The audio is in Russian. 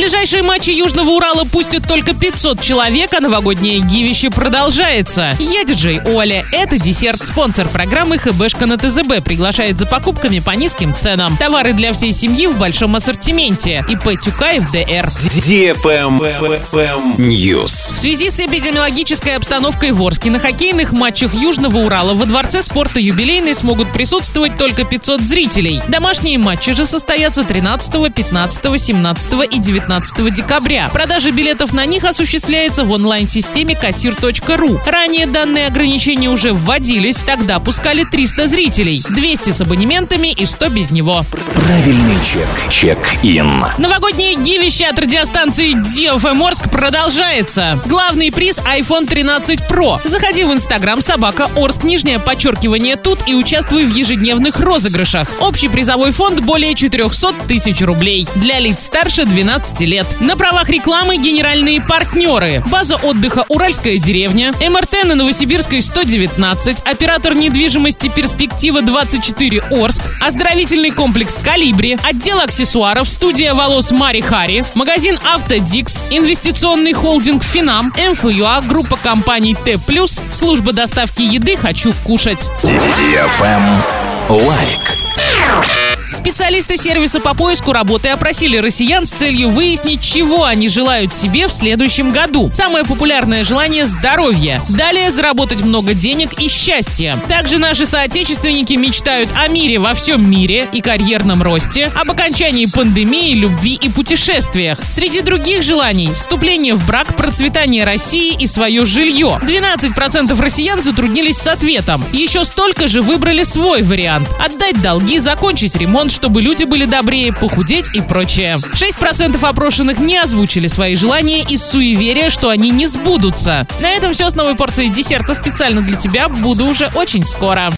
ближайшие матчи Южного Урала пустят только 500 человек, а новогоднее гивище продолжается. Я диджей Оля. Это десерт. Спонсор программы ХБшка на ТЗБ приглашает за покупками по низким ценам. Товары для всей семьи в большом ассортименте. ИП Тюкаев ДР. News. В связи с эпидемиологической обстановкой в Орске на хоккейных матчах Южного Урала во Дворце спорта юбилейный смогут присутствовать только 500 зрителей. Домашние матчи же состоятся 13, 15, 17 и 19 декабря. Продажа билетов на них осуществляется в онлайн-системе кассир.ру. Ранее данные ограничения уже вводились. Тогда пускали 300 зрителей, 200 с абонементами и 100 без него. Правильный чек. Чек-ин. Новогоднее гивище от радиостанции DFM Орск продолжается. Главный приз iPhone 13 Pro. Заходи в Инстаграм собака Орск, нижнее подчеркивание тут и участвуй в ежедневных розыгрышах. Общий призовой фонд более 400 тысяч рублей. Для лиц старше 12 лет. На правах рекламы генеральные партнеры. База отдыха «Уральская деревня», МРТ на Новосибирской 119, оператор недвижимости «Перспектива 24 Орск», оздоровительный комплекс «Калибри», отдел аксессуаров, студия волос Мари Хари, магазин «Автодикс», инвестиционный холдинг «Финам», МФЮА, группа компаний Т+, служба доставки еды «Хочу кушать». Лайк. Специалисты сервиса по поиску работы опросили россиян с целью выяснить, чего они желают себе в следующем году. Самое популярное желание – здоровье. Далее – заработать много денег и счастья. Также наши соотечественники мечтают о мире во всем мире и карьерном росте, об окончании пандемии, любви и путешествиях. Среди других желаний – вступление в брак, процветание России и свое жилье. 12% россиян затруднились с ответом. Еще столько же выбрали свой вариант – отдать долги, закончить ремонт, чтобы люди были добрее, похудеть и прочее. 6% опрошенных не озвучили свои желания из суеверия, что они не сбудутся. На этом все с новой порцией десерта специально для тебя. Буду уже очень скоро.